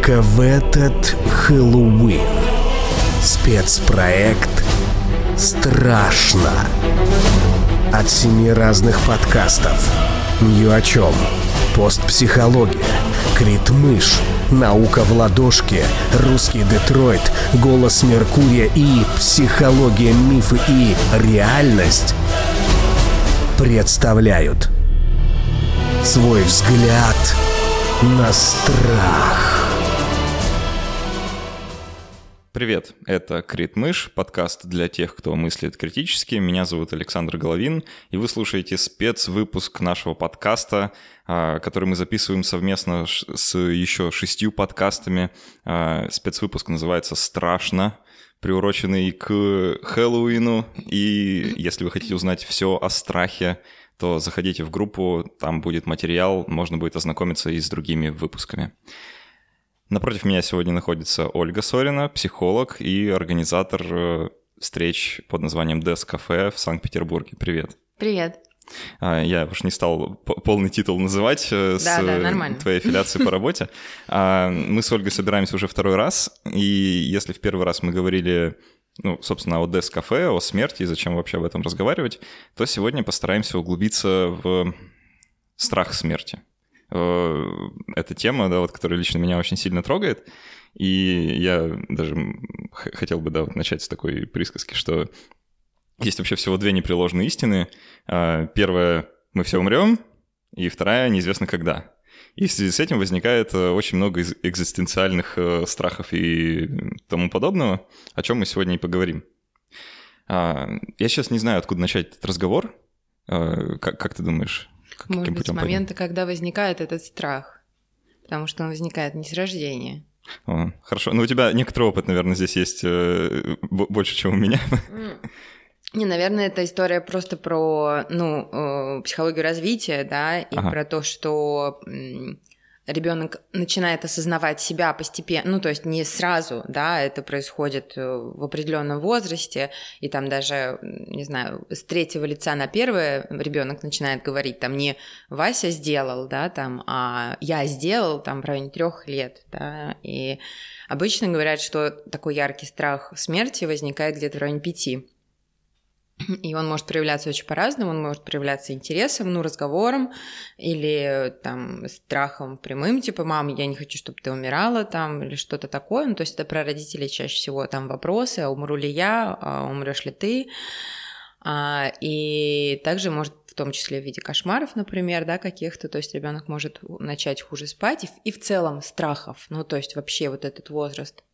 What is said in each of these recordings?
только в этот Хэллоуин. Спецпроект «Страшно». От семи разных подкастов. Ни о чем. Постпсихология. Крит мышь. Наука в ладошке. Русский Детройт. Голос Меркурия и психология, мифы и реальность представляют свой взгляд на страх. Привет, это Крит Мышь, подкаст для тех, кто мыслит критически. Меня зовут Александр Головин, и вы слушаете спецвыпуск нашего подкаста, а, который мы записываем совместно с еще шестью подкастами. А, спецвыпуск называется «Страшно», приуроченный к Хэллоуину. И если вы хотите узнать все о страхе, то заходите в группу, там будет материал, можно будет ознакомиться и с другими выпусками. Напротив меня сегодня находится Ольга Сорина, психолог и организатор э, встреч под названием Desk Cafe в Санкт-Петербурге. Привет. Привет. А, я уж не стал полный титул называть э, с да, да, твоей аффилиацией по работе. А, мы с Ольгой собираемся уже второй раз, и если в первый раз мы говорили ну, собственно, о Дес-кафе, о смерти и зачем вообще об этом разговаривать, то сегодня постараемся углубиться в страх смерти. Э, эта тема, да, вот, которая лично меня очень сильно трогает, и я даже хотел бы, да, вот начать с такой присказки, что есть вообще всего две непреложные истины. А, первая — мы все умрем, и вторая — неизвестно когда. И в связи с этим возникает э, очень много экзистенциальных э, страхов и тому подобного, о чем мы сегодня и поговорим. А, я сейчас не знаю, откуда начать этот разговор. А, как, как ты думаешь? Может быть, с момента, когда возникает этот страх. Потому что он возникает не с рождения. О, хорошо. Ну, у тебя некоторый опыт, наверное, здесь есть э, больше, чем у меня. Не, наверное, это история просто про, ну, э, психологию развития, да, и ага. про то, что ребенок начинает осознавать себя постепенно, ну, то есть не сразу, да, это происходит э, в определенном возрасте, и там даже, не знаю, с третьего лица на первое ребенок начинает говорить, там не Вася сделал, да, там, а я сделал, там, в районе трех лет, да, и обычно говорят, что такой яркий страх смерти возникает где-то в районе пяти. И он может проявляться очень по-разному, он может проявляться интересом, ну, разговором, или там страхом прямым, типа, мам, я не хочу, чтобы ты умирала, там, или что-то такое. Ну, то есть это про родителей чаще всего там вопросы, а умру ли я, а умрешь ли ты. А, и также может в том числе в виде кошмаров, например, да, каких-то, то есть ребенок может начать хуже спать, и и в целом страхов, ну, то есть вообще вот этот возраст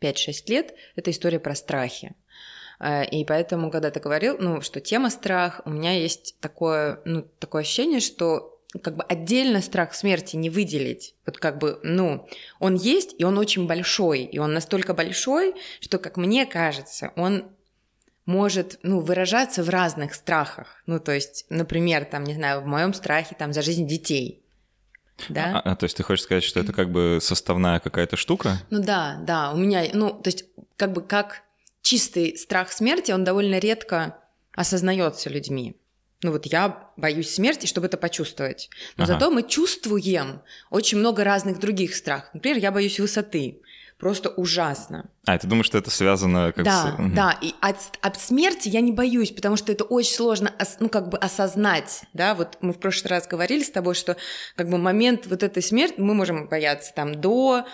5-6 лет, это история про страхи. Э, и поэтому, когда ты говорил, ну, что тема страх, у меня есть такое, ну, такое ощущение, что как бы отдельно страх смерти не выделить. Вот как бы, ну, он есть, и он очень большой, и он настолько большой, что, как мне кажется, он может, ну, выражаться в разных страхах. Ну, то есть, например, там, не знаю, в моем страхе там за жизнь детей. Да? А, а, то есть ты хочешь сказать, что это как бы составная какая-то штука? Ну да, да, у меня, ну, то есть как бы как чистый страх смерти, он довольно редко осознается людьми. Ну вот я боюсь смерти, чтобы это почувствовать. Но ага. зато мы чувствуем очень много разных других страхов. Например, я боюсь высоты. Просто ужасно. А, ты думаешь, что это связано как да, с... Да, и от, от смерти я не боюсь, потому что это очень сложно, ну, как бы осознать, да, вот мы в прошлый раз говорили с тобой, что как бы момент вот этой смерти, мы можем бояться там до,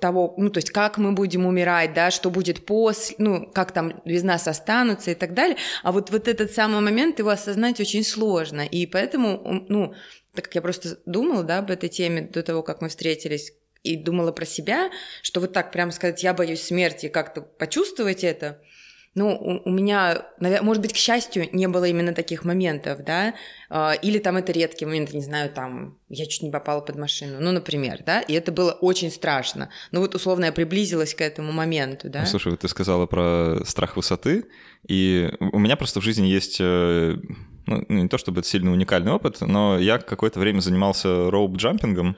того, ну, то есть как мы будем умирать, да, что будет после, ну, как там без нас останутся и так далее. А вот, вот этот самый момент его осознать очень сложно. И поэтому, ну, так как я просто думала, да, об этой теме до того, как мы встретились, и думала про себя, что вот так прямо сказать, я боюсь смерти, как-то почувствовать это – ну, у, у меня, может быть, к счастью, не было именно таких моментов, да, а, или там это редкие моменты, не знаю, там, я чуть не попала под машину, ну, например, да, и это было очень страшно. Ну, вот, условно, я приблизилась к этому моменту, да. Ну, слушай, вот ты сказала про страх высоты, и у меня просто в жизни есть э, ну, не то чтобы это сильно уникальный опыт, но я какое-то время занимался роуп-джампингом,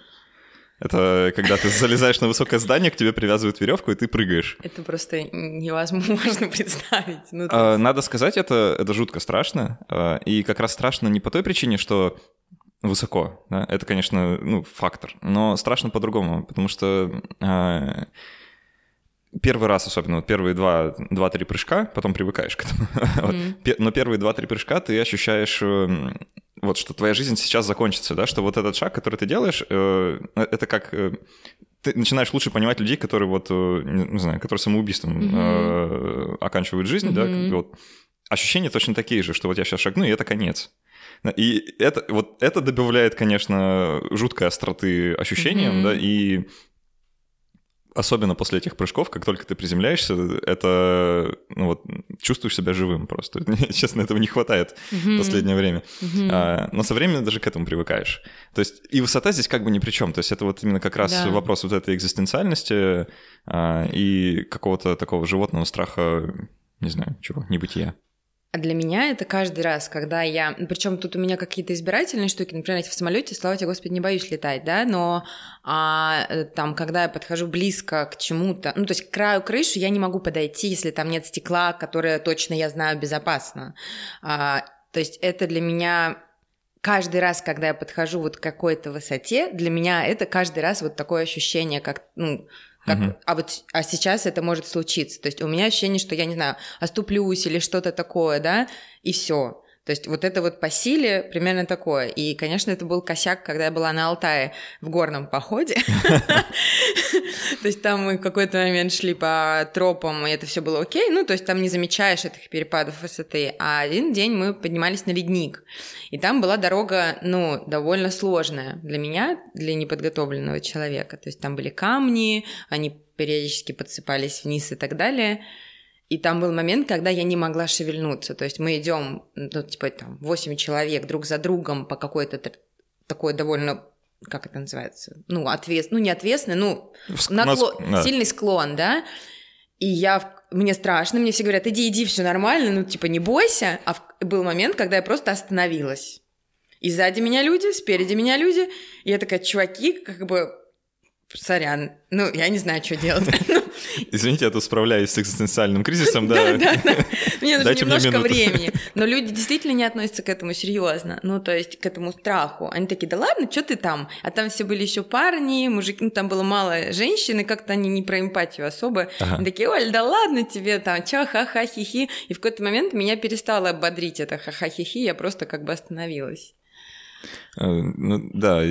это когда ты залезаешь на высокое здание, к тебе привязывают веревку, и ты прыгаешь. Это просто невозможно представить. Ну, а, Надо сказать, это, это жутко страшно. А, и как раз страшно не по той причине, что высоко, да, это, конечно, ну, фактор, но страшно по-другому, потому что э, первый раз особенно, вот первые два, два-три прыжка, потом привыкаешь к этому, mm-hmm. но первые два-три прыжка ты ощущаешь э, вот что твоя жизнь сейчас закончится, да, что вот этот шаг, который ты делаешь, э, это как э, ты начинаешь лучше понимать людей, которые вот, э, не знаю, которые самоубийством mm-hmm. э, оканчивают жизнь, mm-hmm. да, вот ощущения точно такие же, что вот я сейчас шагну, и это конец. И это, вот это добавляет, конечно, жуткой остроты ощущениям, mm-hmm. да, и особенно после этих прыжков, как только ты приземляешься, это, ну вот, чувствуешь себя живым просто. Честно, этого не хватает mm-hmm. в последнее время. Mm-hmm. А, но со временем даже к этому привыкаешь. То есть и высота здесь как бы ни при чем. То есть это вот именно как раз да. вопрос вот этой экзистенциальности а, и какого-то такого животного страха, не знаю, чего, небытия. А для меня это каждый раз, когда я... Причем тут у меня какие-то избирательные штуки. Например, я в самолете, слава тебе, Господи, не боюсь летать, да, но а, э, там, когда я подхожу близко к чему-то, ну, то есть к краю крыши я не могу подойти, если там нет стекла, которое точно я знаю безопасно. А, то есть это для меня каждый раз, когда я подхожу вот к какой-то высоте, для меня это каждый раз вот такое ощущение, как, ну, как, угу. а вот а сейчас это может случиться. То есть у меня ощущение, что я не знаю, оступлюсь или что-то такое, да, и все. То есть вот это вот по силе примерно такое. И, конечно, это был косяк, когда я была на Алтае в горном походе. То есть там мы в какой-то момент шли по тропам, и это все было окей. Ну, то есть там не замечаешь этих перепадов высоты. А один день мы поднимались на ледник. И там была дорога, ну, довольно сложная для меня, для неподготовленного человека. То есть там были камни, они периодически подсыпались вниз и так далее. И там был момент, когда я не могла шевельнуться. То есть мы идем, ну, типа, там, 8 человек друг за другом по какой-то такой довольно как это называется? Ну, отвес, ну, не ответственный, ну, наклон, да. сильный склон, да. И я, мне страшно, мне все говорят, иди, иди, все нормально, ну, типа, не бойся. А в, был момент, когда я просто остановилась. И сзади меня люди, спереди меня люди. И я такая, чуваки, как бы, сорян, ну, я не знаю, что делать. Извините, я тут справляюсь с экзистенциальным кризисом, да? Да, да, Мне нужно немножко времени. Но люди действительно не относятся к этому серьезно, ну, то есть к этому страху. Они такие, да ладно, что ты там? А там все были еще парни, мужики, ну, там было мало женщин, и как-то они не про эмпатию особо. Они такие, Оль, да ладно тебе там, чё, ха-ха, хи-хи. И в какой-то момент меня перестало бодрить это ха-ха, хи-хи, я просто как бы остановилась. Э, ну, да,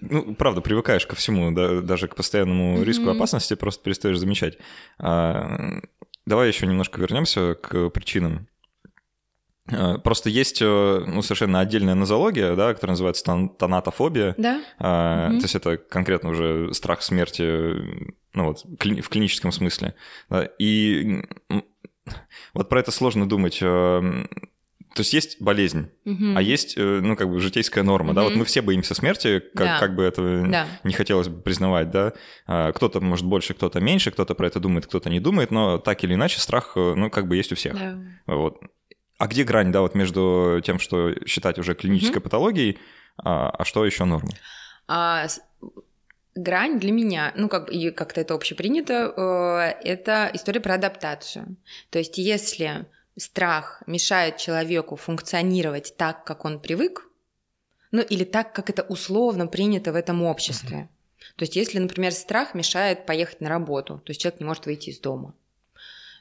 ну, правда, привыкаешь ко всему, да, даже к постоянному mm-hmm. риску опасности, просто перестаешь замечать. А, давай еще немножко вернемся к причинам. А, просто есть э, ну, совершенно отдельная нозология, да, которая называется тонатофобия. Да. А, mm-hmm. То есть это конкретно уже страх смерти ну, вот, в клиническом смысле. И вот про это сложно думать то есть есть болезнь, угу. а есть, э, ну, как бы житейская норма, угу. да, вот мы все боимся смерти, как, да. как бы это да. не хотелось бы признавать, да, а, кто-то может больше, кто-то меньше, кто-то про это думает, кто-то не думает, но так или иначе страх, э, ну, как бы есть у всех, да. вот. А где грань, да, вот между тем, что считать уже клинической угу. патологией, а, а что еще норма? А, грань для меня, ну, как, и как-то это общепринято, э, это история про адаптацию. То есть если страх мешает человеку функционировать так, как он привык, ну или так, как это условно принято в этом обществе. Mm-hmm. То есть, если, например, страх мешает поехать на работу, то есть человек не может выйти из дома,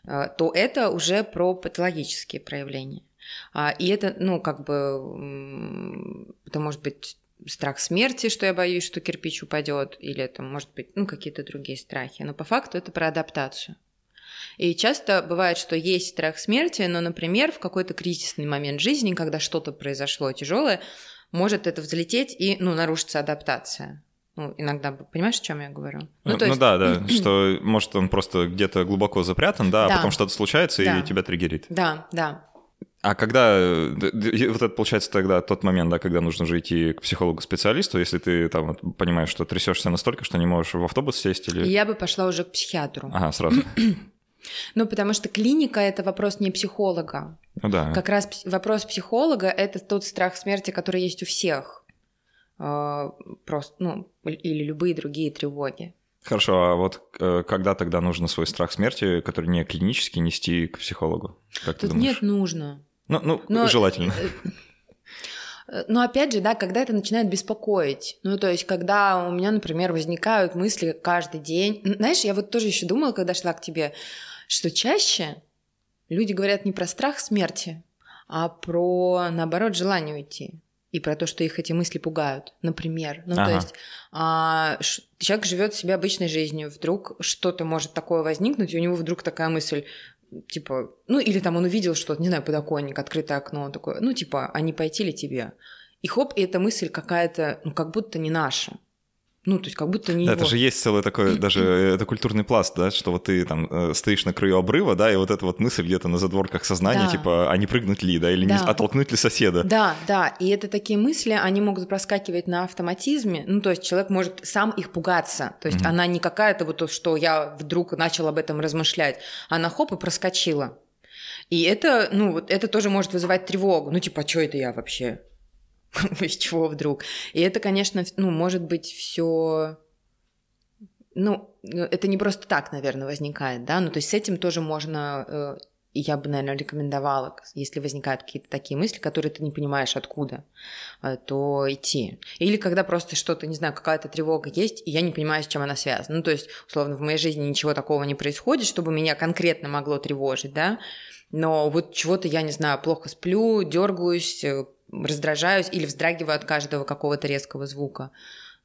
э, то это уже про патологические проявления. А, и это, ну, как бы, это может быть страх смерти, что я боюсь, что кирпич упадет, или это может быть, ну, какие-то другие страхи. Но по факту это про адаптацию. И часто бывает, что есть страх смерти, но, например, в какой-то кризисный момент жизни, когда что-то произошло тяжелое, может это взлететь и, ну, нарушится адаптация. Ну, иногда, понимаешь, о чем я говорю? Ну, ну есть... да, да, что может он просто где-то глубоко запрятан, да, а да. а потом что-то случается да. и тебя триггерит. Да, да. А когда, вот это получается тогда тот момент, да, когда нужно же идти к психологу-специалисту, если ты там понимаешь, что трясешься настолько, что не можешь в автобус сесть или... Я бы пошла уже к психиатру. Ага, сразу. Ну, потому что клиника – это вопрос не психолога. Ну да. Как раз вопрос психолога – это тот страх смерти, который есть у всех. А, просто, ну, или любые другие тревоги. Хорошо, а вот э, когда тогда нужно свой страх смерти, который не клинический, нести к психологу? Как Тут нет, нужно. Ну, ну Но... желательно. Э, Э, но опять же, да, когда это начинает беспокоить. Ну, то есть, когда у меня, например, возникают мысли каждый день. Знаешь, я вот тоже еще думала, когда шла к тебе, что чаще люди говорят не про страх смерти, а про, наоборот, желание уйти. И про то, что их эти мысли пугают, например. Ну, ага. то есть а, человек живет себе обычной жизнью, вдруг что-то может такое возникнуть, и у него вдруг такая мысль, типа, ну или там он увидел что-то, не знаю, подоконник, открытое окно, он такой, ну типа, а не пойти ли тебе? И хоп, и эта мысль какая-то, ну как будто не наша. Ну, то есть как будто не да, его. это же есть целый такой, даже это культурный пласт, да, что вот ты там э, стоишь на краю обрыва, да, и вот эта вот мысль где-то на задворках сознания, да. типа, а не прыгнуть ли, да, или да. не оттолкнуть ли соседа. Да, да, и это такие мысли, они могут проскакивать на автоматизме, ну, то есть человек может сам их пугаться, то есть mm-hmm. она не какая-то вот то, что я вдруг начал об этом размышлять, она хоп и проскочила. И это, ну, вот это тоже может вызывать тревогу. Ну, типа, а что это я вообще? из чего вдруг. И это, конечно, ну, может быть, все ну, это не просто так, наверное, возникает, да, ну, то есть с этим тоже можно, э, я бы, наверное, рекомендовала, если возникают какие-то такие мысли, которые ты не понимаешь откуда, э, то идти. Или когда просто что-то, не знаю, какая-то тревога есть, и я не понимаю, с чем она связана. Ну, то есть, условно, в моей жизни ничего такого не происходит, чтобы меня конкретно могло тревожить, да, но вот чего-то, я не знаю, плохо сплю, дергаюсь, э, раздражаюсь или вздрагиваю от каждого какого-то резкого звука.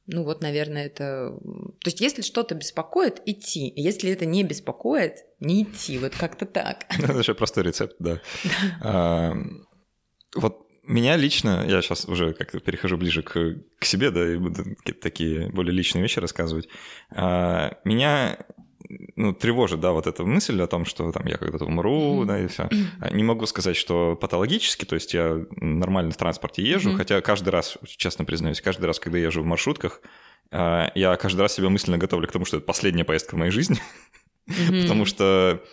Ну вот, наверное, это... То есть если что-то беспокоит, идти. Если это не беспокоит, не идти. Вот как-то так. Это еще простой рецепт, да. А, вот меня лично, я сейчас уже как-то перехожу ближе к, к себе, да, и буду какие-то такие более личные вещи рассказывать. А, меня ну, тревожит, да, вот эта мысль о том, что там я когда-то умру, mm-hmm. да, и все. А не могу сказать, что патологически, то есть я нормально в транспорте езжу, mm-hmm. хотя каждый раз, честно признаюсь, каждый раз, когда я езжу в маршрутках, а, я каждый раз себя мысленно готовлю к тому, что это последняя поездка в моей жизни, mm-hmm. потому что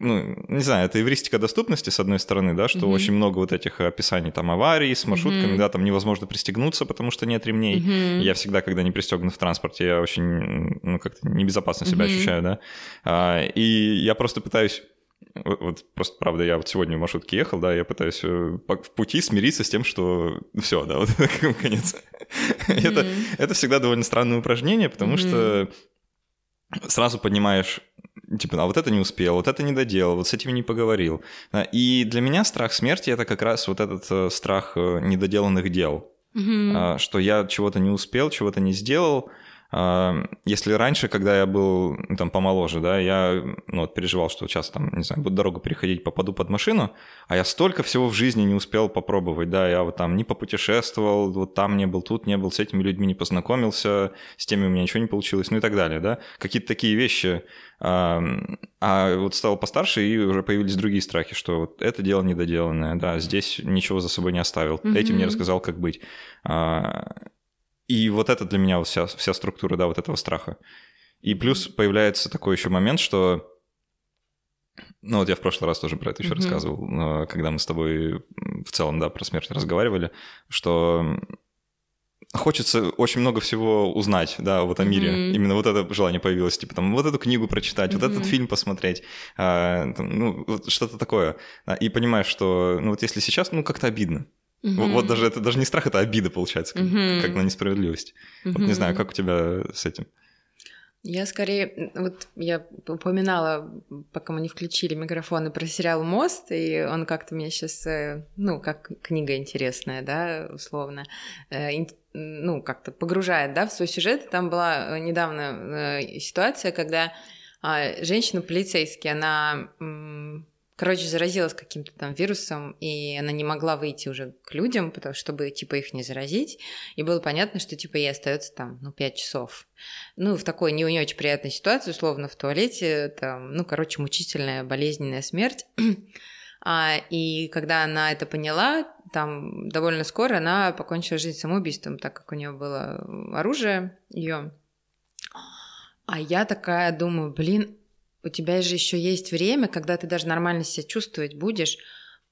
ну, не знаю, это эвристика доступности, с одной стороны, да, что mm-hmm. очень много вот этих описаний там аварий с маршрутками, mm-hmm. да, там невозможно пристегнуться, потому что нет ремней. Mm-hmm. Я всегда, когда не пристегнут в транспорте, я очень, ну, как-то небезопасно себя mm-hmm. ощущаю, да. А, и я просто пытаюсь вот, вот просто, правда, я вот сегодня в маршрутке ехал, да, я пытаюсь э, в пути смириться с тем, что все, да, вот конец. Mm-hmm. это, это всегда довольно странное упражнение, потому mm-hmm. что сразу поднимаешь типа, а вот это не успел, вот это не доделал, вот с этим не поговорил. И для меня страх смерти это как раз вот этот э, страх э, недоделанных дел, mm-hmm. что я чего-то не успел, чего-то не сделал, если раньше, когда я был ну, там помоложе, да, я ну, вот, переживал, что сейчас там, не знаю, буду дорогу переходить, попаду под машину, а я столько всего в жизни не успел попробовать, да, я вот там не попутешествовал, вот там не был, тут не был, с этими людьми не познакомился, с теми у меня ничего не получилось, ну и так далее, да, какие-то такие вещи. А, а вот стал постарше, и уже появились другие страхи, что вот это дело недоделанное, да, здесь ничего за собой не оставил, mm-hmm. этим не рассказал, как быть. А, и вот это для меня вся, вся структура, да, вот этого страха. И плюс появляется такой еще момент, что ну вот я в прошлый раз тоже про это еще mm-hmm. рассказывал, когда мы с тобой в целом, да, про смерть разговаривали, что хочется очень много всего узнать, да, вот о мире. Mm-hmm. Именно вот это желание появилось, типа там вот эту книгу прочитать, mm-hmm. вот этот фильм посмотреть, а, там, ну вот что-то такое. И понимаешь, что, ну вот если сейчас, ну как-то обидно. Угу. Вот даже это даже не страх, это обида получается, как, угу. как на несправедливость. Угу. Вот не знаю, как у тебя с этим? Я скорее, вот я упоминала, пока мы не включили микрофоны, про сериал «Мост», и он как-то мне сейчас, э, ну, как книга интересная, да, условно, э, ну, как-то погружает, да, в свой сюжет. Там была недавно э, ситуация, когда а, женщина-полицейский, она короче, заразилась каким-то там вирусом, и она не могла выйти уже к людям, потому, чтобы, типа, их не заразить. И было понятно, что, типа, ей остается там, ну, 5 часов. Ну, в такой не, не очень приятной ситуации, условно, в туалете, там, ну, короче, мучительная, болезненная смерть. А, и когда она это поняла, там довольно скоро она покончила жизнь самоубийством, так как у нее было оружие ее. А я такая думаю, блин, у тебя же еще есть время, когда ты даже нормально себя чувствовать будешь.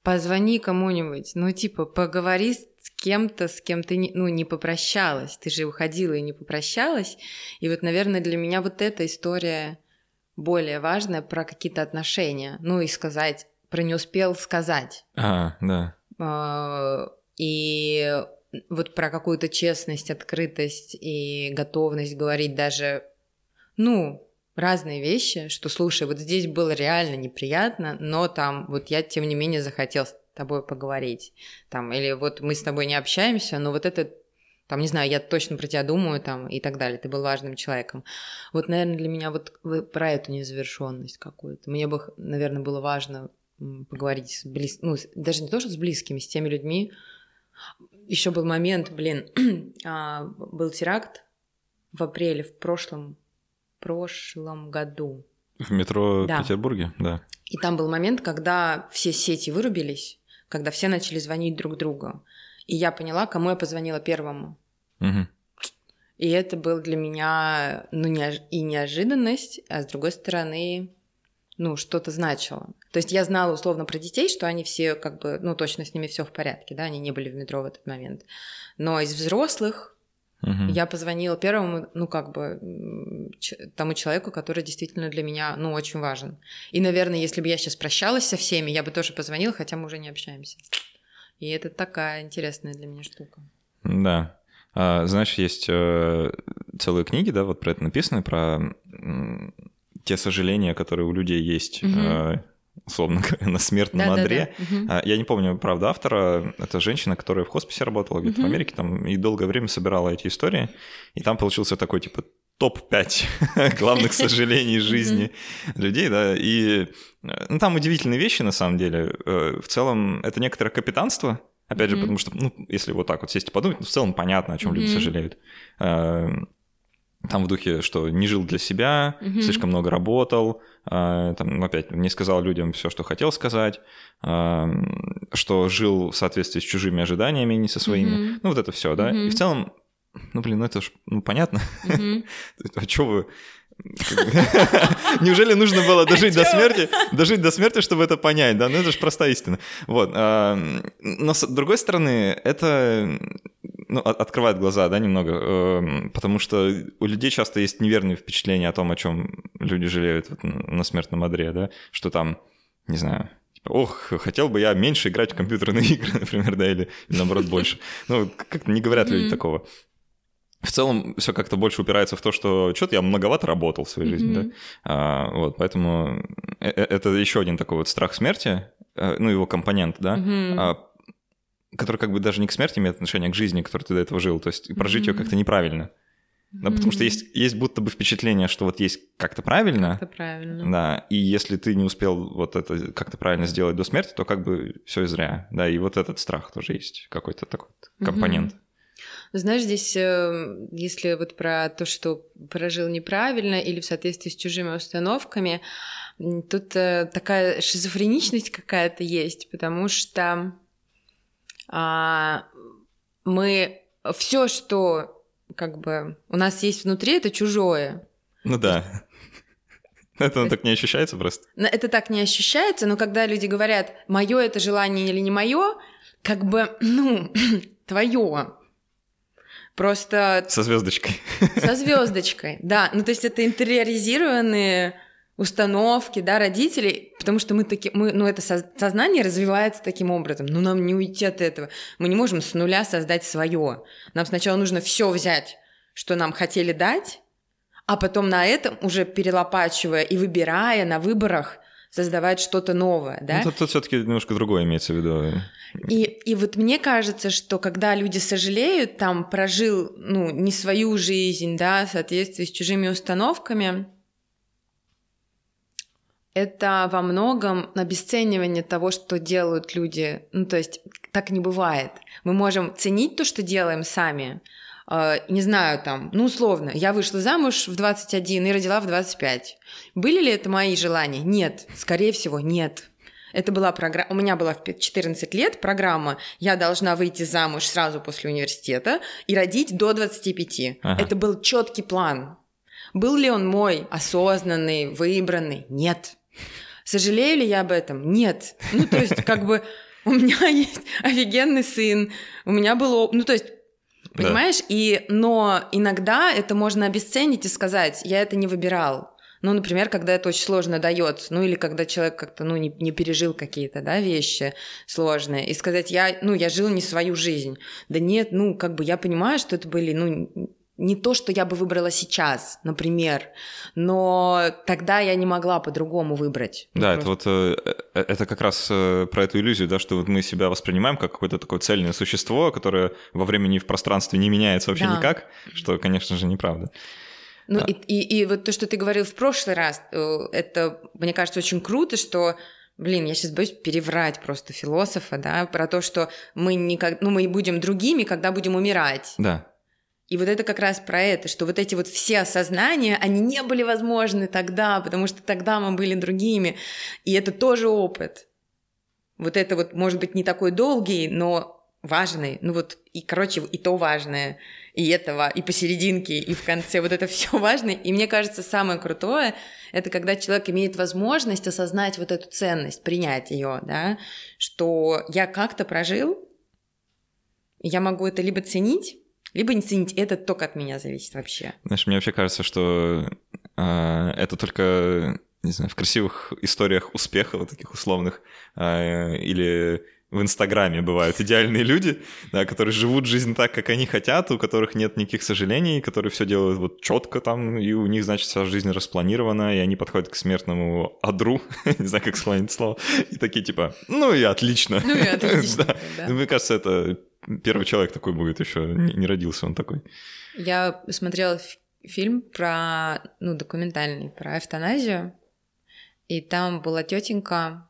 Позвони кому-нибудь, ну, типа, поговори с кем-то, с кем ты не, ну, не попрощалась. Ты же уходила и не попрощалась. И вот, наверное, для меня вот эта история более важная про какие-то отношения. Ну, и сказать, про не успел сказать. А, да. А, И вот про какую-то честность, открытость и готовность говорить даже, ну, разные вещи, что, слушай, вот здесь было реально неприятно, но там вот я, тем не менее, захотел с тобой поговорить. Там, или вот мы с тобой не общаемся, но вот это там, не знаю, я точно про тебя думаю, там, и так далее, ты был важным человеком. Вот, наверное, для меня вот про эту незавершенность какую-то. Мне бы, наверное, было важно поговорить с близ... ну, даже не то, что с близкими, с теми людьми. Еще был момент, блин, а, был теракт в апреле в прошлом, прошлом году. В метро да. Петербурге, да. И там был момент, когда все сети вырубились, когда все начали звонить друг другу. И я поняла, кому я позвонила первому. Угу. И это был для меня, ну, не, и неожиданность, а с другой стороны, ну, что-то значило. То есть я знала условно про детей, что они все как бы, ну, точно с ними все в порядке, да, они не были в метро в этот момент. Но из взрослых угу. я позвонила первому, ну, как бы, тому человеку, который действительно для меня, ну, очень важен. И, наверное, если бы я сейчас прощалась со всеми, я бы тоже позвонила, хотя мы уже не общаемся. И это такая интересная для меня штука. Да. А, знаешь, есть э, целые книги, да, вот про это написаны, про те сожаления, которые у людей есть, угу. Э, условно говоря, на смертном да, одре. Да, да. Угу. Я не помню, правда, автора. Это женщина, которая в хосписе работала где-то угу. в Америке, там и долгое время собирала эти истории. И там получился такой, типа, топ-5 главных сожалений жизни людей, да, и э, ну, там удивительные вещи, на самом деле. Э, в целом, это некоторое капитанство, опять же, потому что, ну, если вот так вот сесть и подумать, ну, в целом понятно, о чем люди сожалеют. Э, там в духе, что не жил для себя, слишком много работал, там, опять, не сказал людям все, что хотел сказать, что жил в соответствии с чужими ожиданиями, не со своими. Ну, вот это все, да. И в целом ну, блин, ну это ж ну, понятно. А что вы... Неужели нужно было а дожить до смерти, дожить до смерти, чтобы это понять, да? Ну это же простая истина. Вот. А, но с другой стороны, это ну, открывает глаза, да, немного, эм, потому что у людей часто есть неверные впечатления о том, о чем люди жалеют на смертном одре, да, что там, не знаю, типа, ох, хотел бы я меньше играть в компьютерные игры, например, да, или, или наоборот больше. Ну, как-то не говорят люди такого. В целом все как-то больше упирается в то, что что-то я многовато работал в своей жизни, да. А, вот, поэтому э, э, это еще один такой вот страх смерти, э, ну, его компонент, да, который как бы даже не к смерти имеет отношение, а к жизни, которой ты до этого жил, то есть прожить mm-hmm. ее как-то неправильно. Да, потому что есть, есть будто бы впечатление, что вот есть как-то правильно. Как-то правильно. Да, и если ты не успел вот это как-то правильно сделать до смерти, то как бы все и зря. Да, и вот этот страх тоже есть какой-то такой компонент. Mm-hmm. Знаешь, здесь, эм, если вот про то, что прожил неправильно или в соответствии с чужими установками, тут э, такая шизофреничность какая-то есть, потому что мы все, что как бы у нас есть внутри, это чужое. Ну да. Это так не ощущается просто? Это так не ощущается, но когда люди говорят, мое это желание или не мое, как бы, ну, твое. Просто... Со звездочкой. Со звездочкой, да. Ну, то есть это интериоризированные установки, да, родителей, потому что мы такие, мы, ну, это сознание развивается таким образом, ну, нам не уйти от этого. Мы не можем с нуля создать свое. Нам сначала нужно все взять, что нам хотели дать, а потом на этом уже перелопачивая и выбирая на выборах, создавать что-то новое, да? Ну, тут, тут все-таки немножко другое имеется в виду. И, и вот мне кажется, что когда люди сожалеют, там прожил, ну, не свою жизнь, да, в соответствии с чужими установками, это во многом обесценивание того, что делают люди. Ну, то есть так не бывает. Мы можем ценить то, что делаем сами, Uh, не знаю, там, ну, условно, я вышла замуж в 21 и родила в 25. Были ли это мои желания? Нет. Скорее всего, нет. Это была программа, у меня была в 14 лет программа, я должна выйти замуж сразу после университета и родить до 25. Ага. Это был четкий план. Был ли он мой осознанный, выбранный? Нет. Сожалею ли я об этом? Нет. Ну, то есть, как бы, у меня есть офигенный сын, у меня было... Ну, то есть, Понимаешь? Да. И, но иногда это можно обесценить и сказать, я это не выбирал. Ну, например, когда это очень сложно дается, ну или когда человек как-то, ну, не, не пережил какие-то, да, вещи сложные, и сказать, я, ну, я жил не свою жизнь. Да нет, ну, как бы я понимаю, что это были, ну, не то, что я бы выбрала сейчас, например, но тогда я не могла по-другому выбрать. Да, Просто... это вот э, э, это как раз э, про эту иллюзию, да, что вот мы себя воспринимаем как какое-то такое цельное существо, которое во времени и в пространстве не меняется вообще да. никак, что, конечно же, неправда. Ну а... и, и, и вот то, что ты говорил в прошлый раз, это, мне кажется, очень круто, что Блин, я сейчас боюсь переврать просто философа, да, про то, что мы никак, ну мы будем другими, когда будем умирать. Да. И вот это как раз про это, что вот эти вот все осознания, они не были возможны тогда, потому что тогда мы были другими. И это тоже опыт. Вот это вот, может быть, не такой долгий, но важный. Ну вот, и, короче, и то важное, и этого, и посерединке, и в конце. Вот это все важно. И мне кажется, самое крутое — это когда человек имеет возможность осознать вот эту ценность, принять ее, да, что я как-то прожил, я могу это либо ценить, либо не ценить. Это только от меня зависит вообще. Знаешь, мне вообще кажется, что э, это только, не знаю, в красивых историях успеха, вот таких условных, э, или в Инстаграме бывают идеальные люди, да, которые живут жизнь так, как они хотят, у которых нет никаких сожалений, которые все делают вот четко там, и у них, значит, вся жизнь распланирована, и они подходят к смертному адру, не знаю, как склонить слово, и такие типа, ну и отлично. Ну и отлично. да. Мне кажется, это первый человек такой будет еще, не, не родился он такой. Я смотрела фильм про, ну, документальный, про эвтаназию, и там была тетенька,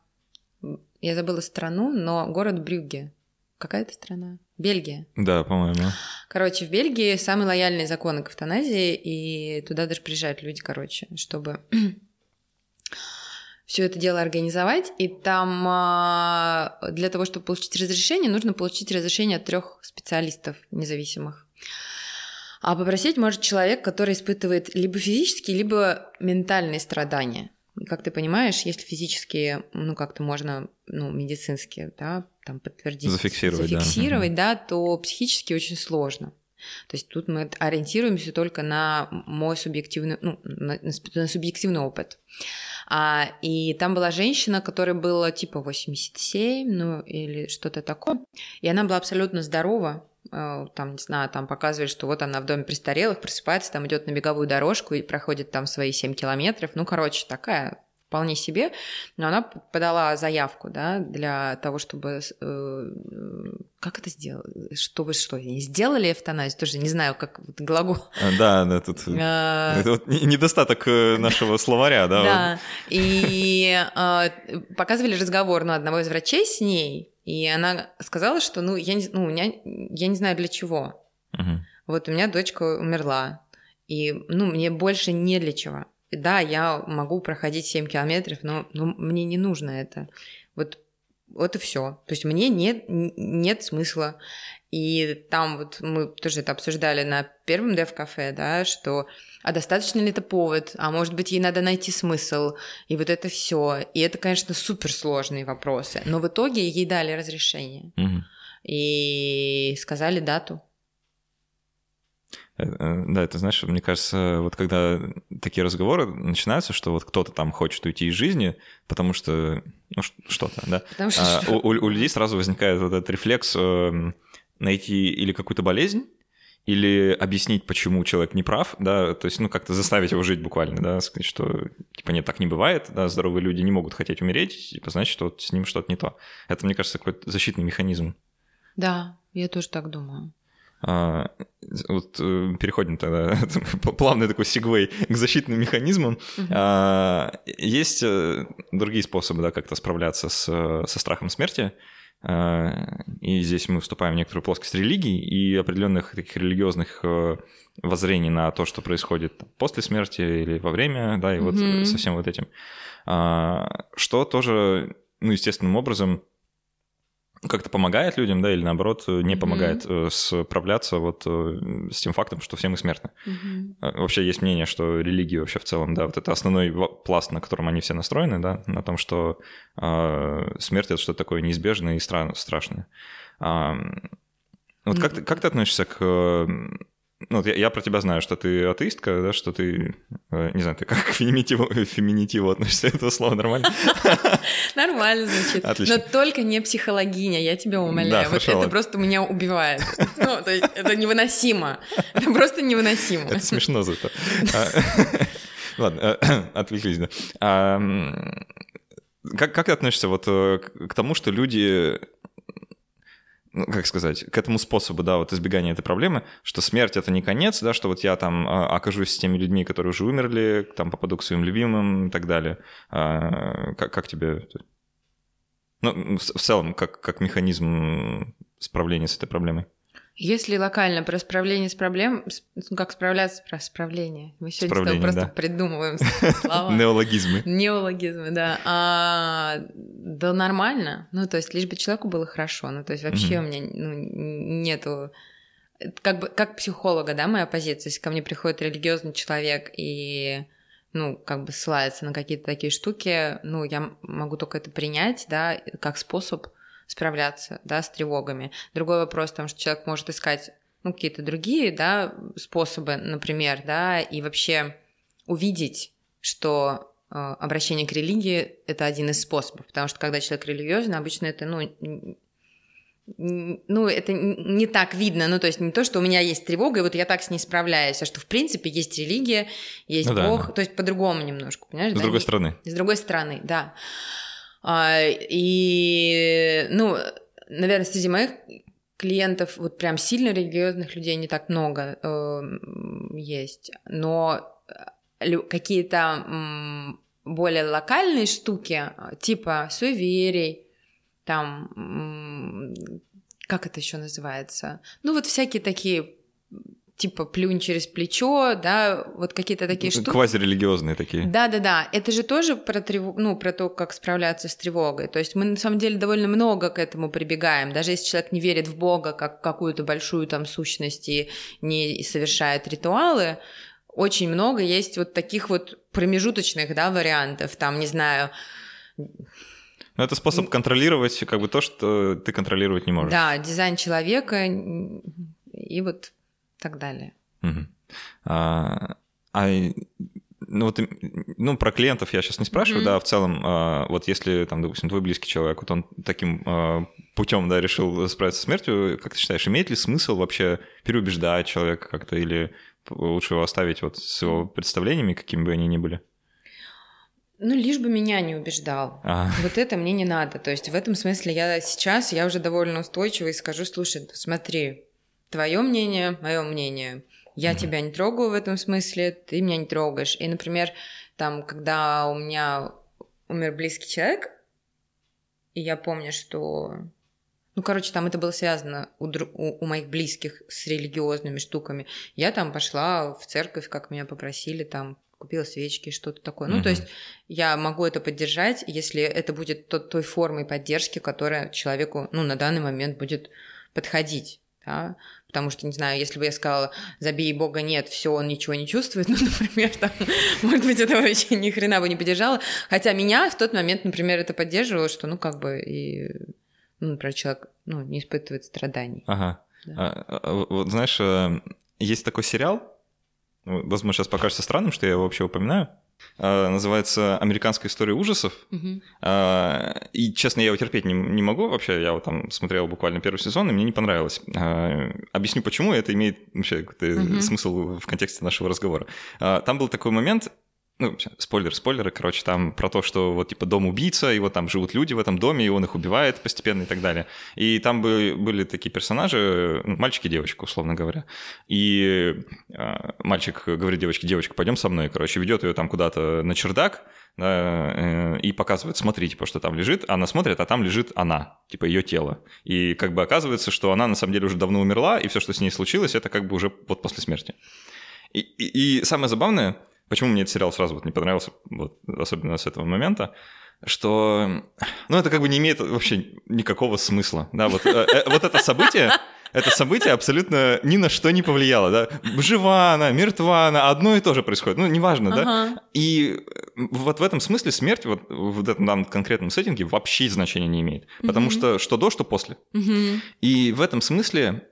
я забыла страну, но город Брюгге. Какая это страна? Бельгия. Да, по-моему. Короче, в Бельгии самый лояльный закон к эвтаназии, и туда даже приезжают люди, короче, чтобы все это дело организовать, и там а, для того, чтобы получить разрешение, нужно получить разрешение от трех специалистов независимых. А попросить может человек, который испытывает либо физические, либо ментальные страдания. И как ты понимаешь, если физические, ну как-то можно, ну медицинские, да, там подтвердить, зафиксировать, зафиксировать да. да, то психически очень сложно. То есть тут мы ориентируемся только на мой субъективный, ну, на, на субъективный опыт. А, и там была женщина, которой было типа 87, ну или что-то такое. И она была абсолютно здорова, э, там, не знаю, там показывали, что вот она в доме престарелых, просыпается, там идет на беговую дорожку и проходит там свои 7 километров. Ну, короче, такая вполне себе, но она подала заявку, да, для того, чтобы... Э, как это сделать? Чтобы что? Сделали эвтаназию? Тоже не знаю, как вот глагол. А, да, да, тут... А... Это вот недостаток э, нашего словаря, да? Да, и а, показывали разговор, ну, одного из врачей с ней, и она сказала, что, ну, я не, ну, у меня, я не знаю для чего. Вот у меня дочка умерла, и, ну, мне больше не для чего да, я могу проходить 7 километров, но, но мне не нужно это. Вот, вот и все. То есть мне нет, нет смысла. И там вот мы тоже это обсуждали на первом дев-кафе, да, что а достаточно ли это повод, а может быть ей надо найти смысл, и вот это все. И это, конечно, суперсложные вопросы. Но в итоге ей дали разрешение. Угу. И сказали дату. Э, э, да, это знаешь, мне кажется, вот когда такие разговоры начинаются, что вот кто-то там хочет уйти из жизни, потому что, ну, что-то, да, потому что а, у, у людей сразу возникает вот этот рефлекс э, найти или какую-то болезнь, или объяснить, почему человек не прав, да, то есть, ну, как-то заставить его жить буквально, да, сказать, что, типа, нет, так не бывает, да, здоровые люди не могут хотеть умереть, типа, значит, что вот с ним что-то не то. Это, мне кажется, какой-то защитный механизм. Да, я тоже так думаю. А, вот э, переходим тогда плавный такой сегвей к защитным механизмам. А, есть э, другие способы, да, как-то справляться с, со страхом смерти. А, и здесь мы вступаем в некоторую плоскость религии и определенных таких религиозных э, воззрений на то, что происходит после смерти или во время, да, и вот угу. со всем вот этим. Что тоже, ну, естественным образом как-то помогает людям, да, или наоборот не помогает mm-hmm. справляться вот э, с тем фактом, что все мы смертны. Mm-hmm. Вообще есть мнение, что религия вообще в целом, да, вот это основной пласт, на котором они все настроены, да, на том, что э, смерть это что-то такое неизбежное и стра- страшное. А, вот mm-hmm. как, ты, как ты относишься к ну, я, я про тебя знаю, что ты атеистка, да, что ты Э, не знаю, ты как к феминитиву, феминитиву относишься? Это слово нормально? Нормально звучит. Отлично. Но только не психологиня, я тебя умоляю. Вот это просто меня убивает. Ну, то есть это невыносимо. Это просто невыносимо. Это смешно зато. А, ладно, э, отвлеклись, да. Как, как ты относишься вот э, к тому, что люди ну, как сказать, к этому способу, да, вот избегания этой проблемы, что смерть — это не конец, да, что вот я там а, окажусь с теми людьми, которые уже умерли, там попаду к своим любимым и так далее. А, как, как тебе... Ну, в, целом, как, как механизм справления с этой проблемой? Если локально про справление с проблем, ну, как справляться про справление. Мы сегодня с тобой просто да. придумываем слова. Неологизмы. Неологизмы, да. А, да нормально. Ну, то есть, лишь бы человеку было хорошо. Ну, то есть, вообще у меня ну, нету... Как бы, как психолога, да, моя позиция, если ко мне приходит религиозный человек и ну, как бы ссылается на какие-то такие штуки, ну, я могу только это принять, да, как способ справляться, да, с тревогами. Другой вопрос, потому что человек может искать, ну, какие-то другие, да, способы, например, да, и вообще увидеть, что э, обращение к религии – это один из способов, потому что когда человек религиозный, обычно это, ну, ну, это не так видно, ну, то есть не то, что у меня есть тревога, и вот я так с ней справляюсь, а что, в принципе, есть религия, есть ну, Бог, да, да. то есть по-другому немножко, понимаешь? С да? другой стороны. С другой стороны, да. А, и, ну, наверное, среди моих клиентов вот прям сильно религиозных людей не так много э, есть, но э, какие-то э, более локальные штуки, типа суеверий, там, э, как это еще называется? Ну, вот всякие такие типа плюнь через плечо, да, вот какие-то такие штуки. Квазирелигиозные такие. Да-да-да, это же тоже про, трев... ну, про то, как справляться с тревогой. То есть мы на самом деле довольно много к этому прибегаем. Даже если человек не верит в Бога как какую-то большую там сущность и не совершает ритуалы, очень много есть вот таких вот промежуточных, да, вариантов. Там, не знаю, ну, это способ контролировать как бы то, что ты контролировать не можешь. Да, дизайн человека и вот так далее. Угу. А, а ну вот, ну про клиентов я сейчас не спрашиваю, mm-hmm. да, в целом, а, вот если там, допустим, твой близкий человек, вот он таким а, путем, да, решил справиться с смертью, как ты считаешь, имеет ли смысл вообще переубеждать человека как-то или лучше его оставить вот с его представлениями, какими бы они ни были? Ну, лишь бы меня не убеждал. А. Вот это мне не надо. То есть в этом смысле я сейчас, я уже довольно устойчива и скажу, слушай, смотри, твое мнение, мое мнение. Я тебя не трогаю в этом смысле, ты меня не трогаешь. И, например, там, когда у меня умер близкий человек, и я помню, что... Ну, короче, там это было связано у, у, у моих близких с религиозными штуками. Я там пошла в церковь, как меня попросили, там купила свечки, что-то такое. Mm-hmm. Ну, то есть я могу это поддержать, если это будет тот, той формой поддержки, которая человеку, ну, на данный момент будет подходить. Да? Потому что, не знаю, если бы я сказала, забей бога нет, все, он ничего не чувствует, ну, например, там, может быть, это вообще ни хрена бы не поддержало. Хотя меня в тот момент, например, это поддерживало, что, ну, как бы, и, ну, например, человек, ну, не испытывает страданий. Ага. Да. А, а, вот, знаешь, э, есть такой сериал, возможно, сейчас покажется странным, что я его вообще упоминаю, называется «Американская история ужасов». Угу. И, честно, я его терпеть не, не могу вообще. Я его там смотрел буквально первый сезон, и мне не понравилось. А, объясню, почему. Это имеет вообще угу. смысл в контексте нашего разговора. Там был такой момент, ну, спойлер, спойлеры, короче, там про то, что вот типа дом убийца, и вот там живут люди в этом доме, и он их убивает постепенно и так далее. И там были, были такие персонажи, ну, мальчик и девочка, условно говоря. И э, мальчик говорит девочке, девочка, пойдем со мной, короче, ведет ее там куда-то на чердак, да, э, и показывает, смотри, типа, что там лежит. Она смотрит, а там лежит она, типа ее тело. И как бы оказывается, что она на самом деле уже давно умерла, и все, что с ней случилось, это как бы уже вот после смерти. И, и, и самое забавное, Почему мне этот сериал сразу вот не понравился, вот, особенно с этого момента, что, ну, это как бы не имеет вообще никакого смысла, да, вот, э, э, вот это событие, это событие абсолютно ни на что не повлияло, да, жива она, мертва она, одно и то же происходит, ну, неважно, ага. да, и вот в этом смысле смерть вот в этом данном конкретном сеттинге вообще значения не имеет, потому угу. что что до, что после, угу. и в этом смысле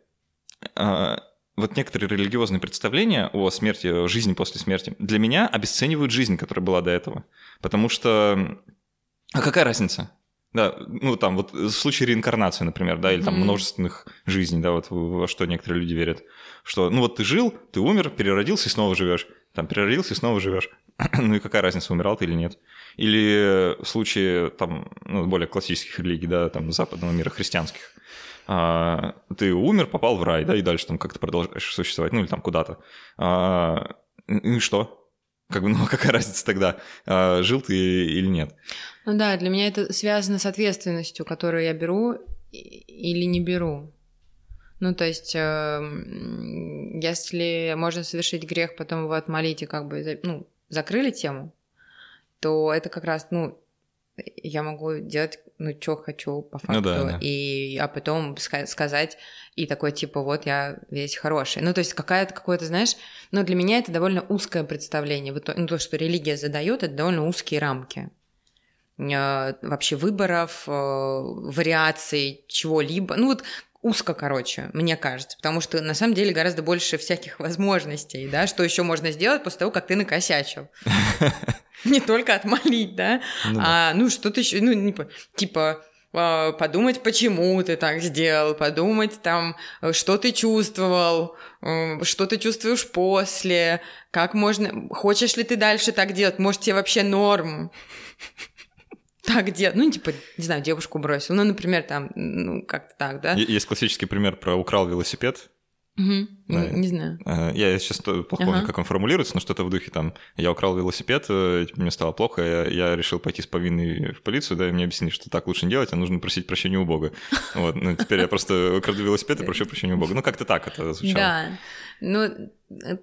а, вот некоторые религиозные представления о смерти, о жизни после смерти, для меня обесценивают жизнь, которая была до этого. Потому что... А какая разница? Да, ну там вот в случае реинкарнации, например, да, или там mm-hmm. множественных жизней, да, вот во что некоторые люди верят, что ну вот ты жил, ты умер, переродился и снова живешь, там переродился и снова живешь. ну и какая разница, умирал ты или нет? Или в случае там ну, более классических религий, да, там западного мира, христианских, а, ты умер, попал в рай, да, и дальше там как-то продолжаешь существовать, ну или там куда-то. А, и что? Как бы, ну какая разница тогда, а, жил ты или нет? Ну да, для меня это связано с ответственностью, которую я беру или не беру. Ну, то есть, э, если можно совершить грех, потом его отмолить и как бы, ну, закрыли тему, то это как раз, ну, я могу делать, ну, что хочу по факту, ну, да, да. и а потом сказать и такой типа вот я весь хороший. Ну, то есть какая-то какое-то, знаешь, ну для меня это довольно узкое представление. Вот ну, то, что религия задает, это довольно узкие рамки э, вообще выборов, э, вариаций чего-либо. Ну вот узко, короче, мне кажется, потому что на самом деле гораздо больше всяких возможностей, да, что еще можно сделать после того, как ты накосячил. Не только отмолить, да, ну а ну что-то еще, ну типа а, подумать, почему ты так сделал, подумать там, что ты чувствовал, что ты чувствуешь после, как можно, хочешь ли ты дальше так делать, может тебе вообще норм так делать. Ну, типа, не знаю, девушку бросил. Ну, например, там, ну, как-то так, да? Есть классический пример про украл велосипед. Угу. Да. Не, знаю. Э, я сейчас плохо ага. помню, как он формулируется, но что-то в духе там я украл велосипед, э, типа, мне стало плохо, я, я решил пойти с повинной в полицию, да, и мне объяснили, что так лучше не делать, а нужно просить прощения у Бога. Вот, ну теперь я просто украду велосипед и прошу прощения у Бога. Ну как-то так это звучало. Да, ну, э,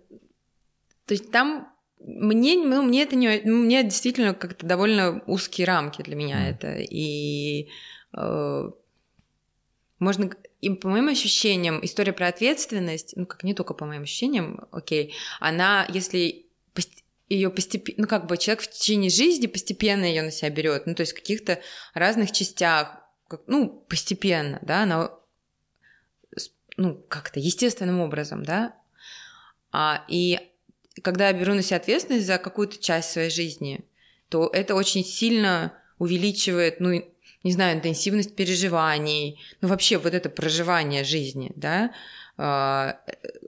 то есть там мне, ну, мне это не, ну, мне действительно как-то довольно узкие рамки для меня mm. это, и э, можно, и по моим ощущениям, история про ответственность, ну как не только по моим ощущениям, окей, она, если ее постепенно, ну как бы человек в течение жизни постепенно ее на себя берет, ну то есть в каких-то разных частях, как, ну постепенно, да, она, ну как-то естественным образом, да, а, и когда я беру на себя ответственность за какую-то часть своей жизни, то это очень сильно увеличивает, ну, не знаю, интенсивность переживаний, ну, вообще вот это проживание жизни, да, а,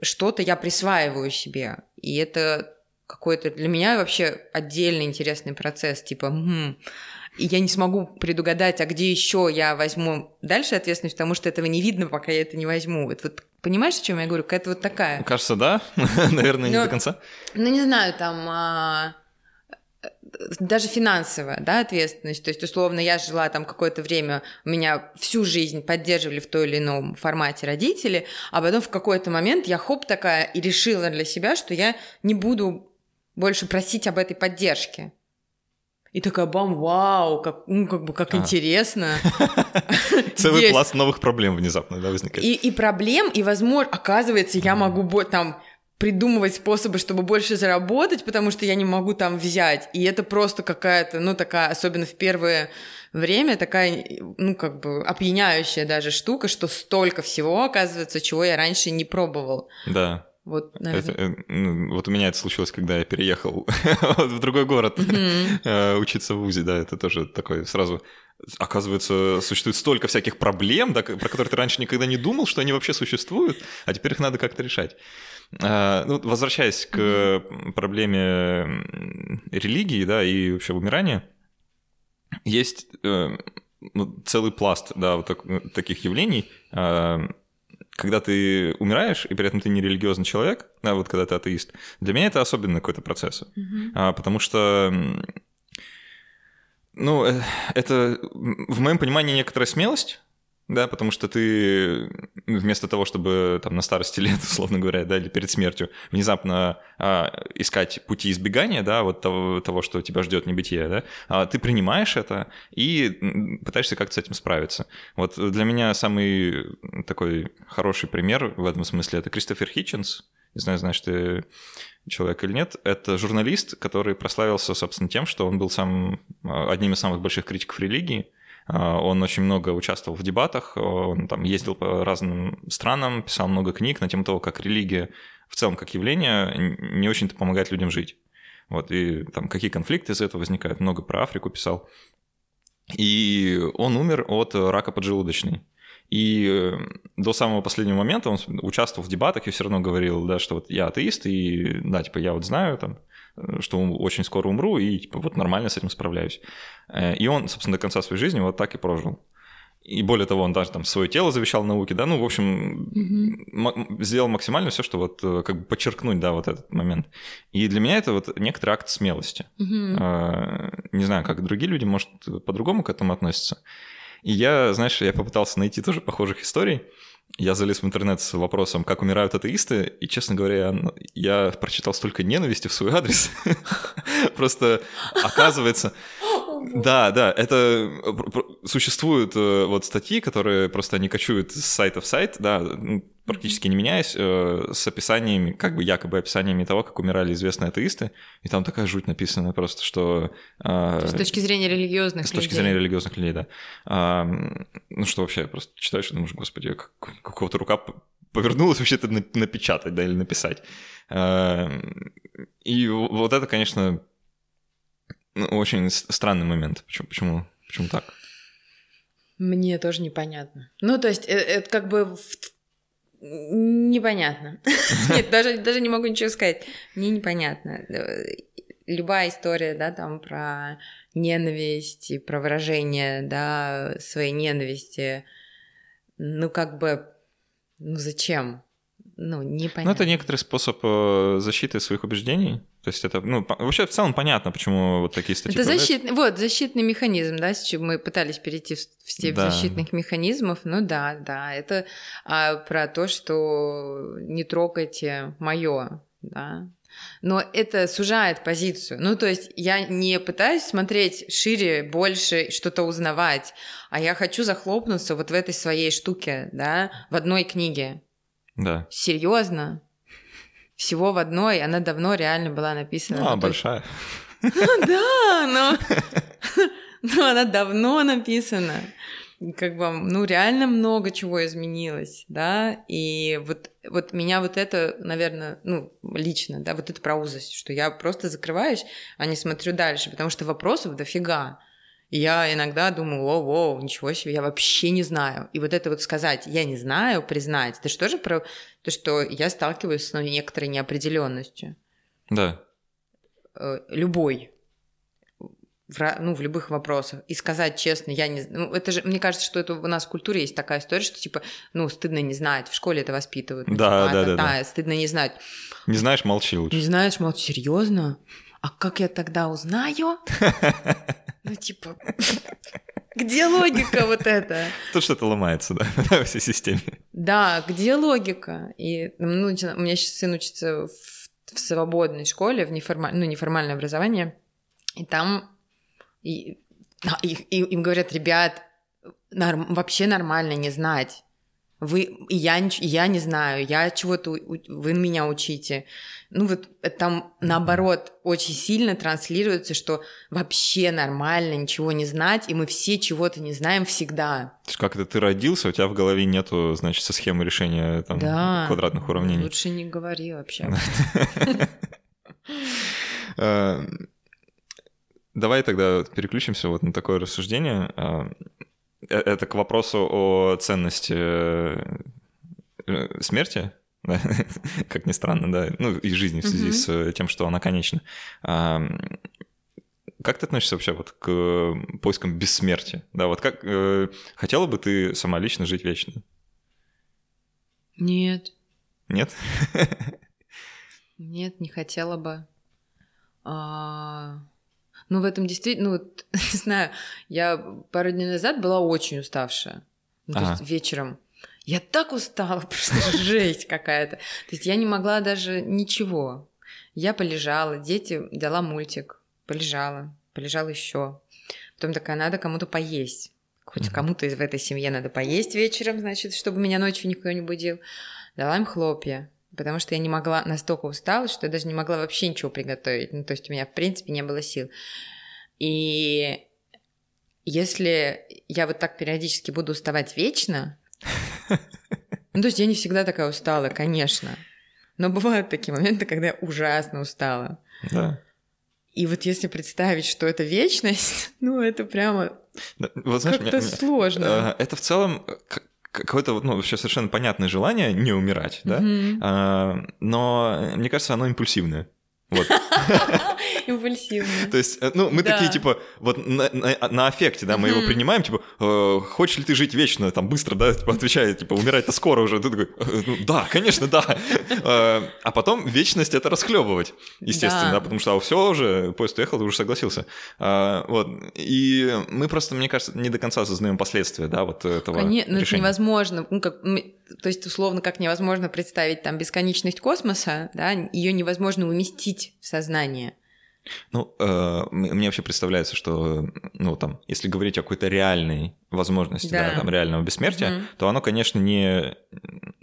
что-то я присваиваю себе, и это какой-то для меня вообще отдельный интересный процесс, типа, и я не смогу предугадать, а где еще я возьму дальше ответственность, потому что этого не видно, пока я это не возьму. Вот, вот понимаешь, о чем я говорю? Какая-то вот такая. Кажется, да. Наверное, не до конца. Ну, не знаю, там... А даже финансовая да, ответственность. То есть, условно, я жила там какое-то время, у меня всю жизнь поддерживали в той или ином формате родители, а потом в какой-то момент я хоп такая и решила для себя, что я не буду больше просить об этой поддержке. И такая, бам, вау, как, ну, как бы, как а. интересно. Целый пласт новых проблем внезапно, да, возникает. И, и проблем, и, возможно, оказывается, я могу там придумывать способы, чтобы больше заработать, потому что я не могу там взять. И это просто какая-то, ну, такая, особенно в первое время, такая, ну, как бы опьяняющая даже штука, что столько всего, оказывается, чего я раньше не пробовал. Да. Вот, это, э, вот у меня это случилось, когда я переехал в другой город mm-hmm. учиться в ВУЗе, да, это тоже такой сразу... Оказывается, существует столько всяких проблем, да, про которые ты раньше никогда не думал, что они вообще существуют, а теперь их надо как-то решать. А, ну, возвращаясь к mm-hmm. проблеме религии, да, и вообще умирания, есть э, ну, целый пласт, да, вот так, таких явлений, а, когда ты умираешь, и при этом ты не религиозный человек, да, вот когда ты атеист, для меня это особенный какой-то процесс. Mm-hmm. А, потому что, ну, э, это в моем понимании некоторая смелость, да, потому что ты вместо того, чтобы там на старости лет, условно говоря, да, или перед смертью, внезапно а, искать пути избегания, да, вот того, того что тебя ждет небытие, да, а, ты принимаешь это и пытаешься как-то с этим справиться. Вот для меня самый такой хороший пример в этом смысле это Кристофер Хитченс, не знаю, знаешь ты человек или нет, это журналист, который прославился, собственно, тем, что он был сам одним из самых больших критиков религии, Он очень много участвовал в дебатах, он там ездил по разным странам, писал много книг на тему того, как религия в целом как явление не очень-то помогает людям жить. Вот, и там какие конфликты из этого возникают. Много про Африку писал. И он умер от рака поджелудочной. И э, до самого последнего момента он участвовал в дебатах и все равно говорил, да, что вот я атеист, и да, типа я вот знаю там, что очень скоро умру, и типа вот нормально с этим справляюсь. Э, и он, собственно, до конца своей жизни вот так и прожил. И более того, он даже там свое тело завещал науке, да, ну, в общем, угу. сделал максимально все, что вот как бы подчеркнуть, да, вот этот момент. И для меня это вот некоторый акт смелости. Угу. Не знаю, как другие люди, может, по-другому к этому относятся. И я, знаешь, я попытался найти тоже похожих историй. Я залез в интернет с вопросом, как умирают атеисты, и, честно говоря, я прочитал столько ненависти в свой адрес. Просто оказывается... Да, да, это существуют э, вот статьи, которые просто они кочуют с сайта в сайт, да, практически не меняясь, э, с описаниями, как бы якобы описаниями того, как умирали известные атеисты, и там такая жуть написана просто, что... Э, с точки зрения религиозных С людей. точки зрения религиозных людей, да. А, ну что вообще, просто читаешь и думаешь, господи, как, какого-то рука повернулась вообще это напечатать, да, или написать. А, и вот это, конечно, ну, очень странный момент. Почему, почему, почему так? Мне тоже непонятно. Ну, то есть, это, это как бы Непонятно. Нет, даже, даже не могу ничего сказать. Мне непонятно. Любая история, да, там про ненависть и про выражение, да, своей ненависти, ну, как бы, ну, зачем? Ну, непонятно. Ну, это некоторый способ э, защиты своих убеждений. То есть это, ну, вообще в целом понятно, почему вот такие статьи Это защитный, вот, защитный механизм, да, с чем мы пытались перейти в степь да. защитных механизмов, ну да, да, это а, про то, что не трогайте мое, да, но это сужает позицию. Ну, то есть я не пытаюсь смотреть шире, больше, что-то узнавать, а я хочу захлопнуться вот в этой своей штуке, да, в одной книге. Да. Серьезно? Всего в одной, она давно реально была написана. Ну, а большая. Да, но... Но она давно написана. Как бы, ну, реально много чего изменилось, да, и вот, вот меня вот это, наверное, ну, лично, да, вот это про узость, что я просто закрываюсь, а не смотрю дальше, потому что вопросов дофига. И я иногда думаю, о, воу, ничего себе, я вообще не знаю. И вот это вот сказать, я не знаю, признать, это что же про то, что я сталкиваюсь с ну, некоторой неопределенностью. Да. Э, любой. В, ну, в любых вопросах. И сказать честно, я не Ну, это же, мне кажется, что это у нас в культуре есть такая история, что, типа, ну, стыдно не знать. В школе это воспитывают. Ну, да, типа, да, да, да, да. Стыдно не знать. Не знаешь, молчи лучше. Не знаешь, молчи. Серьезно? А как я тогда узнаю? Ну, типа, где логика вот это? Тут что-то ломается, да, во всей системе. Да, где логика? И ну, у меня сейчас сын учится в, в свободной школе, в неформаль, ну, неформальное образование, и там и, и, и, им говорят, ребят, норм, вообще нормально не знать. Вы, и я, и я не знаю, я чего-то, вы меня учите ну вот э, там наоборот очень сильно транслируется, что вообще нормально ничего не знать, и мы все чего-то не знаем всегда. То есть как это ты родился, у тебя в голове нету, значит, со схемы решения там, да, квадратных уравнений. Лучше не говори вообще. Э, давай тогда переключимся вот на такое рассуждение. Э, это к вопросу о ценности смерти, да, как ни странно, да, ну и жизни в связи с тем, что она конечна. Как ты относишься вообще вот к поискам бессмертия? Да, вот как э, хотела бы ты сама лично жить вечно? Нет. Нет? Нет, не хотела бы. А... Ну, в этом действительно, ну, вот, не знаю, я пару дней назад была очень уставшая. Ну, ага. то есть вечером я так устала, просто жесть какая-то. То есть я не могла даже ничего. Я полежала, дети дала мультик, полежала, полежала еще. Потом такая, надо кому-то поесть. Хоть mm-hmm. кому-то из в этой семье надо поесть вечером, значит, чтобы меня ночью никто не будил. Дала им хлопья, потому что я не могла, настолько устала, что я даже не могла вообще ничего приготовить. Ну, то есть у меня, в принципе, не было сил. И если я вот так периодически буду уставать вечно, ну, то есть я не всегда такая устала, конечно. Но бывают такие моменты, когда я ужасно устала. Да. И вот если представить, что это вечность, ну, это прямо вот, как-то сложно. Э, это в целом какое-то ну, вообще совершенно понятное желание не умирать, да? Mm-hmm. Но мне кажется, оно импульсивное. Вот. Импульсивно. То есть, э, ну, мы такие, типа, вот на, аффекте, да, мы его принимаем, типа, э, хочешь ли ты жить вечно, там, быстро, да, типа, отвечает, типа, умирать-то скоро уже. Ты такой, «Э, ну, да, конечно, да. А потом вечность это расхлебывать, естественно, да, потому что а, все уже, поезд уехал, ты уже согласился. Вот. И мы просто, мне кажется, не до конца осознаем последствия, да, вот этого Конечно, ну, это невозможно. Ну, как, то есть, условно, как невозможно представить там бесконечность космоса, да, ее невозможно уместить в сознание. Ну, э, мне вообще представляется, что, ну, там, если говорить о какой-то реальной возможности, да, да там, реального бессмертия, угу. то оно, конечно, не,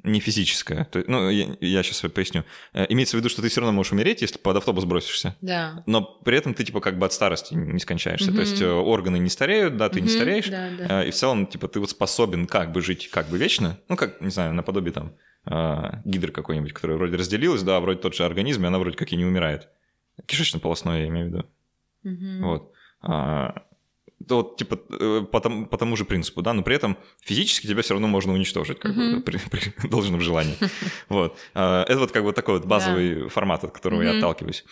не физическое. То, ну, я, я сейчас поясню. Э, имеется в виду, что ты все равно можешь умереть, если под автобус бросишься. Да. Но при этом ты, типа, как бы от старости не скончаешься. Угу. То есть э, органы не стареют, да, ты угу. не стареешь. Да, да. Э, и в целом, типа, ты вот способен как бы жить как бы вечно. Ну, как, не знаю, наподобие там гидр какой-нибудь, который вроде разделилась, да, вроде тот же организм, и она вроде как и не умирает. Кишечно-полостное, я имею в виду. Угу. Вот. А, то вот, типа, э, по, тому, по тому же принципу, да, но при этом физически тебя все равно можно уничтожить, как uh-huh. бы, при, при должном желании. Вот. А, это вот как бы такой вот базовый формат, от которого я отталкиваюсь.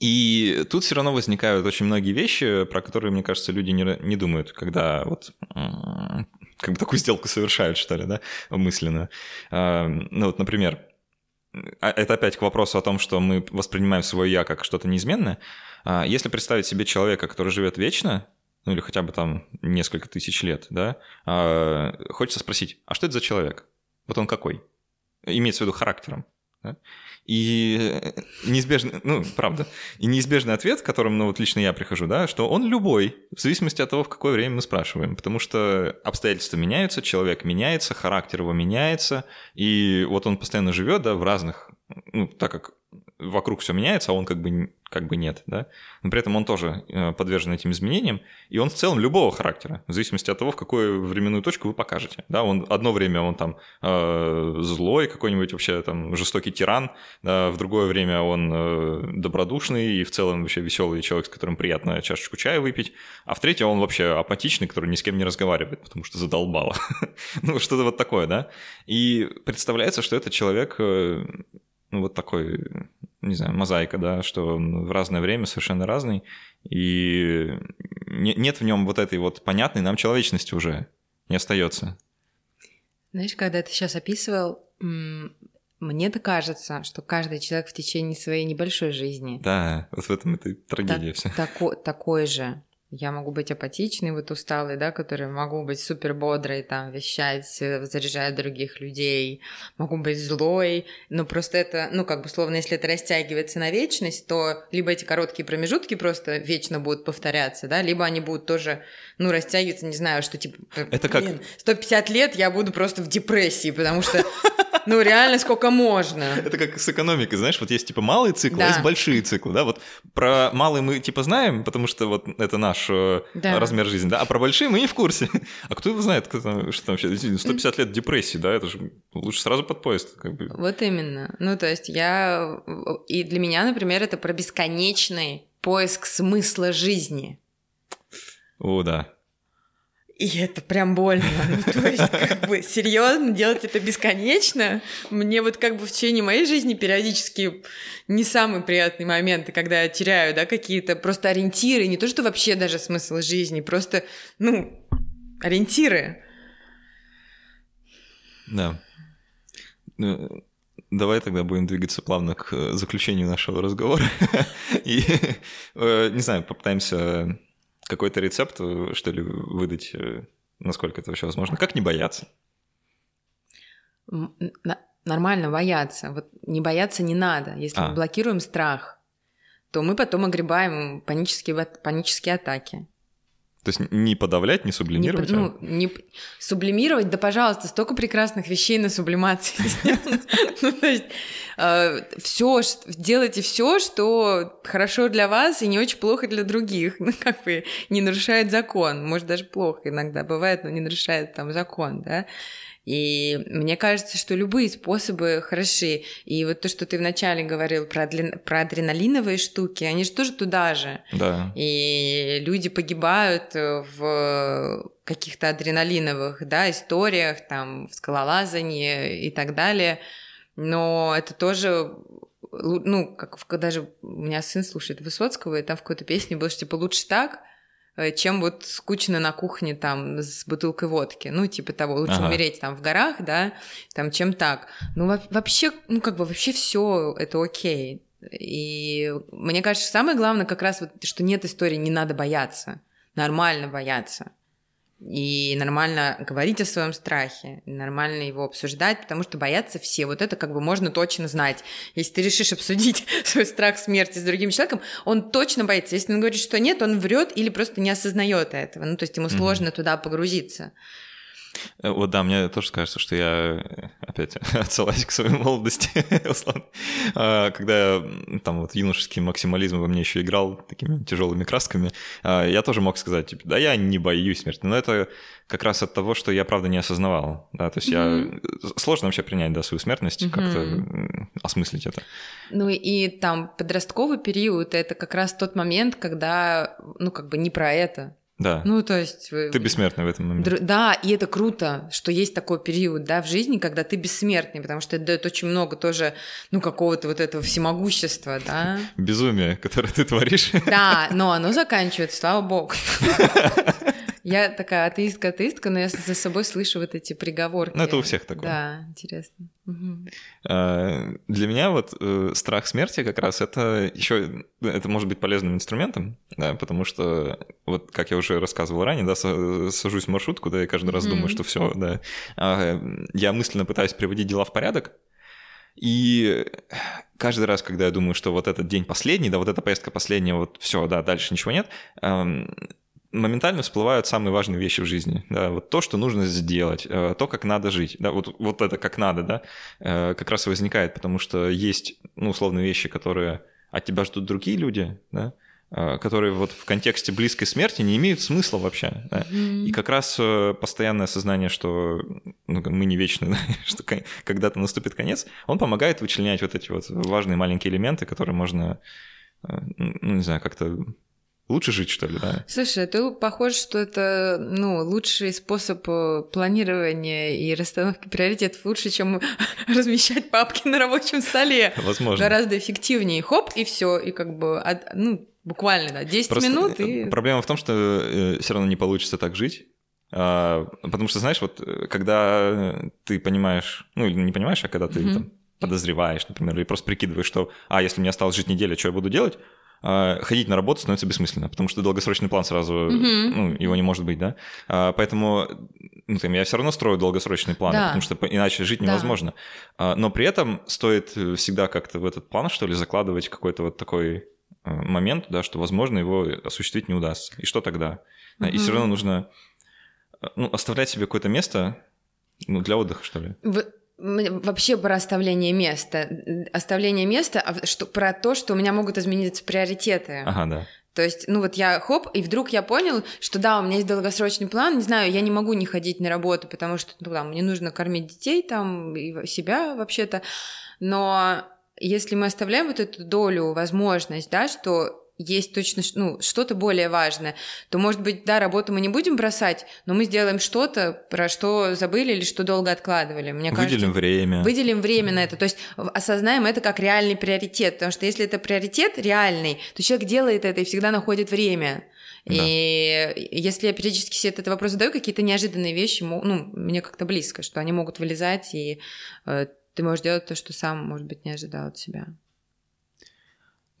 И тут все равно возникают очень многие вещи, про которые, мне кажется, люди не, не думают, когда вот как бы такую сделку совершают, что ли, да, мысленно. Ну вот, например, это опять к вопросу о том, что мы воспринимаем свое я как что-то неизменное. А, если представить себе человека, который живет вечно, ну или хотя бы там несколько тысяч лет, да, а, хочется спросить, а что это за человек? Вот он какой? Имеется в виду характером. Да? И неизбежный, ну, правда, и неизбежный ответ, к которому, ну, вот лично я прихожу, да, что он любой, в зависимости от того, в какое время мы спрашиваем, потому что обстоятельства меняются, человек меняется, характер его меняется, и вот он постоянно живет, да, в разных, ну, так как вокруг все меняется, а он как бы, как бы нет, да. Но при этом он тоже э, подвержен этим изменениям, и он в целом любого характера, в зависимости от того, в какую временную точку вы покажете, да. Он одно время он там э, злой какой-нибудь вообще там жестокий тиран, да, в другое время он э, добродушный и в целом вообще веселый человек, с которым приятно чашечку чая выпить, а в третье он вообще апатичный, который ни с кем не разговаривает, потому что задолбало. ну, что-то вот такое, да. И представляется, что этот человек э, ну, вот такой, не знаю, мозаика, да, что он в разное время совершенно разный, и нет в нем вот этой вот понятной нам человечности уже, не остается. Знаешь, когда ты сейчас описывал, мне-то кажется, что каждый человек в течение своей небольшой жизни. Да, вот в этом это трагедия вся. Тако, такой же. Я могу быть апатичной, вот усталой, да, который могу быть супер бодрой, там, вещать, э, заряжать других людей, могу быть злой, но просто это, ну, как бы, словно, если это растягивается на вечность, то либо эти короткие промежутки просто вечно будут повторяться, да, либо они будут тоже, ну, растягиваться, не знаю, что, типа, это как... 150 лет я буду просто в депрессии, потому что ну, реально, сколько можно. Это как с экономикой, знаешь, вот есть типа малые циклы, да. а есть большие циклы, да, вот про малые мы типа знаем, потому что вот это наш э, да. размер жизни, да, а про большие мы не в курсе. А кто его знает, кто там, что там вообще, 150 лет депрессии, да, это же лучше сразу под поезд. Как бы. Вот именно. Ну, то есть я... И для меня, например, это про бесконечный поиск смысла жизни. О, да. И это прям больно. Ну, то есть, как бы, серьезно, делать это бесконечно. Мне вот как бы в течение моей жизни периодически не самые приятные моменты, когда я теряю, да, какие-то просто ориентиры, не то, что вообще даже смысл жизни, просто, ну, ориентиры. Да. Ну, давай тогда будем двигаться плавно к э, заключению нашего разговора. И, э, не знаю, попытаемся какой-то рецепт, э, что ли, выдать, э, насколько это вообще возможно? Как не бояться? Нормально бояться. Вот не бояться не надо. Если а. мы блокируем страх, то мы потом огребаем панические, панические атаки. То есть не подавлять, не сублимировать? Не, ну, не сублимировать, да, пожалуйста, столько прекрасных вещей на сублимации. Ну, то есть все, делайте все, что хорошо для вас и не очень плохо для других. Ну, как бы не нарушает закон. Может, даже плохо иногда бывает, но не нарушает там закон, да. И мне кажется, что любые способы хороши. И вот то, что ты вначале говорил про, адли... про адреналиновые штуки, они же тоже туда же. Да. И люди погибают в каких-то адреналиновых да, историях, там, в скалолазании и так далее. Но это тоже ну, как даже у меня сын слушает Высоцкого, и там в какой-то песне было, что типа лучше так, чем вот скучно на кухне там с бутылкой водки. Ну, типа того, лучше ага. умереть там в горах, да, там, чем так. Ну, вообще, ну, как бы вообще все это окей. И мне кажется, самое главное как раз вот, что нет истории, не надо бояться. Нормально бояться и нормально говорить о своем страхе, нормально его обсуждать, потому что боятся все. Вот это как бы можно точно знать. Если ты решишь обсудить свой страх смерти с другим человеком, он точно боится. Если он говорит, что нет, он врет или просто не осознает этого. Ну, то есть ему сложно mm-hmm. туда погрузиться. Э, вот да, мне тоже кажется, что я э, опять отсылаюсь к своей молодости, а, когда я там вот юношеский максимализм во мне еще играл такими тяжелыми красками, а, я тоже мог сказать, типа, да я не боюсь смерти, но это как раз от того, что я правда не осознавал, да, то есть mm-hmm. я сложно вообще принять да свою смертность, mm-hmm. как-то осмыслить это. Ну и там подростковый период это как раз тот момент, когда ну как бы не про это, да. Ну, то есть... Ты бессмертный в этом моменте. Да, и это круто, что есть такой период, да, в жизни, когда ты бессмертный, потому что это дает очень много тоже, ну, какого-то вот этого всемогущества, да. Безумие, которое ты творишь. Да, но оно заканчивается, слава богу. Я такая атеистка-атеистка, но я за собой слышу вот эти приговорки. Ну, это у всех такое. Да, интересно. Угу. Для меня вот э, страх смерти как раз это еще, это может быть полезным инструментом, да, потому что вот, как я уже рассказывал ранее, да, сажусь в маршрутку, да, и каждый раз думаю, что все, да, а, я мысленно пытаюсь приводить дела в порядок, и каждый раз, когда я думаю, что вот этот день последний, да, вот эта поездка последняя, вот все, да, дальше ничего нет, моментально всплывают самые важные вещи в жизни. Да, вот то, что нужно сделать, э, то, как надо жить. Да, вот, вот это как надо, да, э, как раз и возникает, потому что есть, ну, условные вещи, которые от тебя ждут другие люди, да, э, которые вот в контексте близкой смерти не имеют смысла вообще. Да? Mm-hmm. И как раз постоянное осознание, что ну, мы не вечны, да? что когда-то наступит конец, он помогает вычленять вот эти вот важные маленькие элементы, которые можно, ну, не знаю, как-то лучше жить, что ли, да? Слушай, ты похож, что это, ну, лучший способ э, планирования и расстановки приоритетов, лучше, чем размещать папки на рабочем столе. Возможно. Гораздо эффективнее. Хоп, и все, и как бы, ну, буквально, да, 10 Просто минут и... Проблема в том, что э, все равно не получится так жить, а, потому что, знаешь, вот э, когда ты понимаешь, ну, или не понимаешь, а когда ты mm-hmm. там, подозреваешь, например, или просто прикидываешь, что, а, если мне осталось жить неделя, что я буду делать? А, ходить на работу становится бессмысленно, потому что долгосрочный план сразу, mm-hmm. ну, его не может быть, да. А, поэтому ну, там, я все равно строю долгосрочный план, да. потому что иначе жить невозможно. Да. Но при этом стоит всегда как-то в этот план, что ли, закладывать какой-то вот такой а, момент, да, что, возможно, его осуществить не удастся. И что тогда? Mm-hmm. И все равно нужно ну, оставлять себе какое-то место ну, для отдыха, что ли. Вообще про оставление места. Оставление места, а что, про то, что у меня могут измениться приоритеты. Ага, да. То есть, ну вот я хоп, и вдруг я понял, что да, у меня есть долгосрочный план, не знаю, я не могу не ходить на работу, потому что ну, там, мне нужно кормить детей там и себя вообще-то. Но если мы оставляем вот эту долю, возможность, да, что есть точно ну, что-то более важное, то, может быть, да, работу мы не будем бросать, но мы сделаем что-то, про что забыли или что долго откладывали. Мне выделим кажется, время. Выделим время на это. То есть осознаем это как реальный приоритет. Потому что если это приоритет реальный, то человек делает это и всегда находит время. Да. И если я периодически себе этот вопрос задаю, какие-то неожиданные вещи, ну, мне как-то близко, что они могут вылезать, и э, ты можешь делать то, что сам, может быть, не ожидал от себя.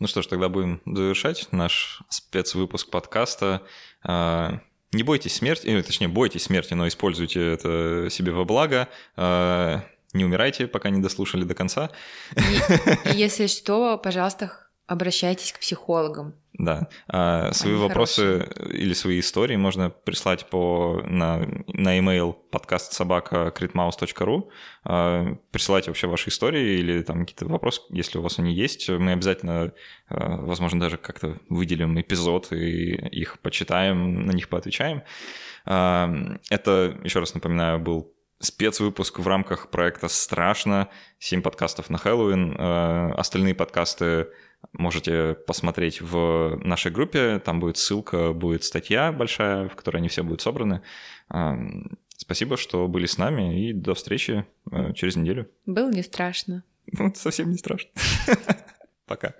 Ну что ж, тогда будем завершать наш спецвыпуск подкаста. А, не бойтесь смерти, или, точнее, бойтесь смерти, но используйте это себе во благо. А, не умирайте, пока не дослушали до конца. Если что, пожалуйста, Обращайтесь к психологам. Да. А, свои Они вопросы хорошие. или свои истории можно прислать по, на, на email подкаст собака критмаус.ру. А, присылайте вообще ваши истории или там какие-то вопросы, если у вас они есть. Мы обязательно, а, возможно, даже как-то выделим эпизод и их почитаем, на них поотвечаем. А, это, еще раз напоминаю, был спецвыпуск в рамках проекта «Страшно». Семь подкастов на Хэллоуин. Остальные подкасты можете посмотреть в нашей группе. Там будет ссылка, будет статья большая, в которой они все будут собраны. Спасибо, что были с нами, и до встречи э, через неделю. Было не страшно. Ну, совсем не страшно. Пока.